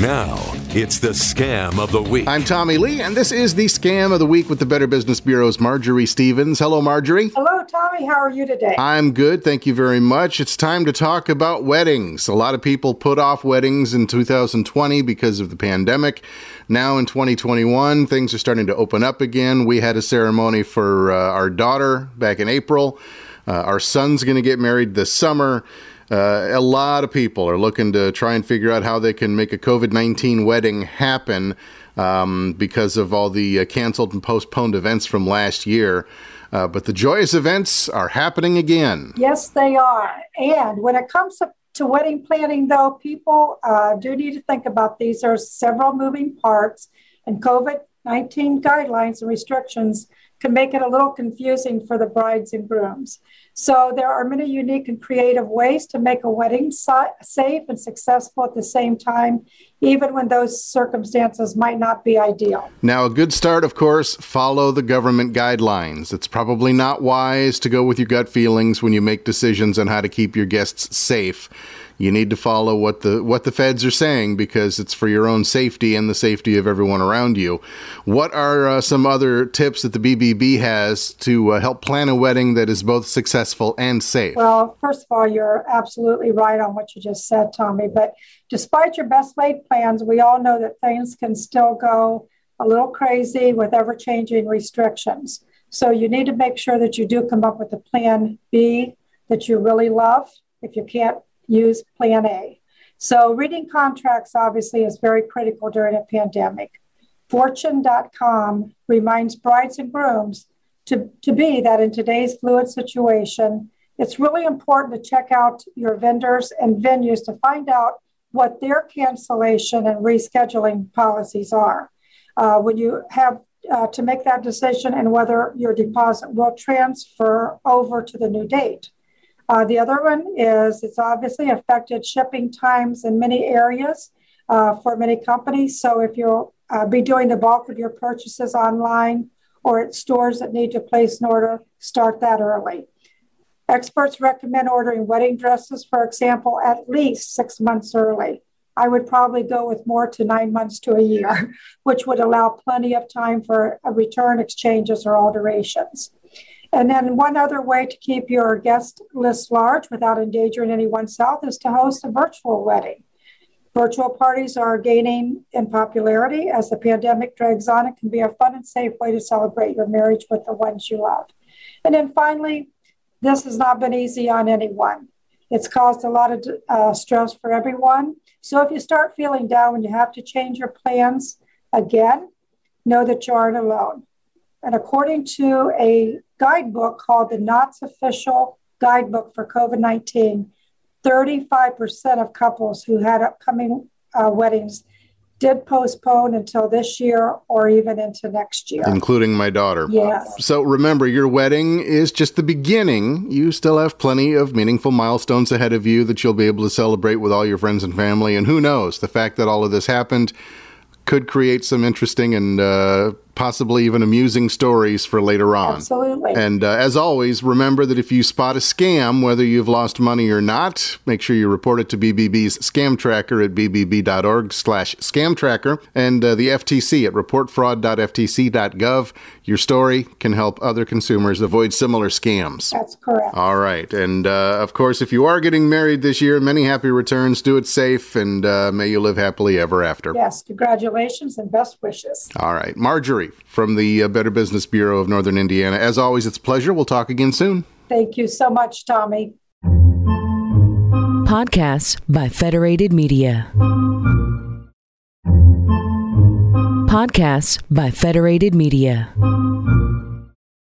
Now, it's the scam of the week. I'm Tommy Lee, and this is the scam of the week with the Better Business Bureau's Marjorie Stevens. Hello, Marjorie. Hello, Tommy. How are you today? I'm good. Thank you very much. It's time to talk about weddings. A lot of people put off weddings in 2020 because of the pandemic. Now in 2021, things are starting to open up again. We had a ceremony for uh, our daughter back in April. Uh, our son's going to get married this summer. Uh, a lot of people are looking to try and figure out how they can make a COVID 19 wedding happen um, because of all the uh, canceled and postponed events from last year. Uh, but the joyous events are happening again. Yes, they are. And when it comes to, wedding planning, though, people uh, do need to think about these. Are several moving parts, and COVID 19 guidelines and restrictions can make it a little confusing for the brides and grooms. So there are many unique and creative ways to make a wedding safe and successful at the same time, even when those circumstances might not be ideal. Now, a good start, of course, follow the government guidelines. It's probably not wise to go with your gut feelings when you make decisions on how to keep your guests safe you need to follow what the what the feds are saying because it's for your own safety and the safety of everyone around you. What are uh, some other tips that the BBB has to uh, help plan a wedding that is both successful and safe? Well, first of all, you're absolutely right on what you just said, Tommy. But despite your best laid plans, we all know that things can still go a little crazy with ever changing restrictions. So you need to make sure that you do come up with a plan B that you really love. If you can't use Plan A. So, reading contracts obviously is very critical during a pandemic. Fortune.com reminds brides and grooms to, to be that in today's fluid situation, it's really important to check out your vendors and venues to find out what their cancellation and rescheduling policies are. Uh, when you have uh, to make that decision and whether your deposit will transfer over to the new date. Uh, the other one is it's obviously affected shipping times in many areas uh, for many companies. So if you'll uh, be doing the bulk of your purchases online or at stores that need to place an order, start that early. Experts recommend ordering wedding dresses, for example, at least six months early. I would probably go with more to nine months to a year, which would allow plenty of time for return exchanges or alterations. And then one other way to keep your guest list large without endangering anyone's health is to host a virtual wedding. Virtual parties are gaining in popularity as the pandemic drags on. It can be a fun and safe way to celebrate your marriage with the ones you love. And then finally, this has not been easy on anyone. It's caused a lot of uh, stress for everyone. So if you start feeling down and you have to change your plans again, know that you aren't alone. And according to a guidebook called the Knot's Official Guidebook for COVID 19, 35% of couples who had upcoming uh, weddings did postpone until this year or even into next year. Including my daughter. Yes. So remember, your wedding is just the beginning. You still have plenty of meaningful milestones ahead of you that you'll be able to celebrate with all your friends and family. And who knows, the fact that all of this happened could create some interesting and uh, possibly even amusing stories for later on. Absolutely. And uh, as always, remember that if you spot a scam, whether you've lost money or not, make sure you report it to BBB's scam tracker at bbb.org slash scam tracker and uh, the FTC at reportfraud.ftc.gov. Your story can help other consumers avoid similar scams. That's correct. All right. And uh, of course, if you are getting married this year, many happy returns. Do it safe and uh, may you live happily ever after. Yes. Congratulations and best wishes. All right. Marjorie from the uh, Better Business Bureau of Northern Indiana. As always, it's a pleasure. We'll talk again soon. Thank you so much, Tommy. Podcasts by Federated Media. Podcasts by Federated Media.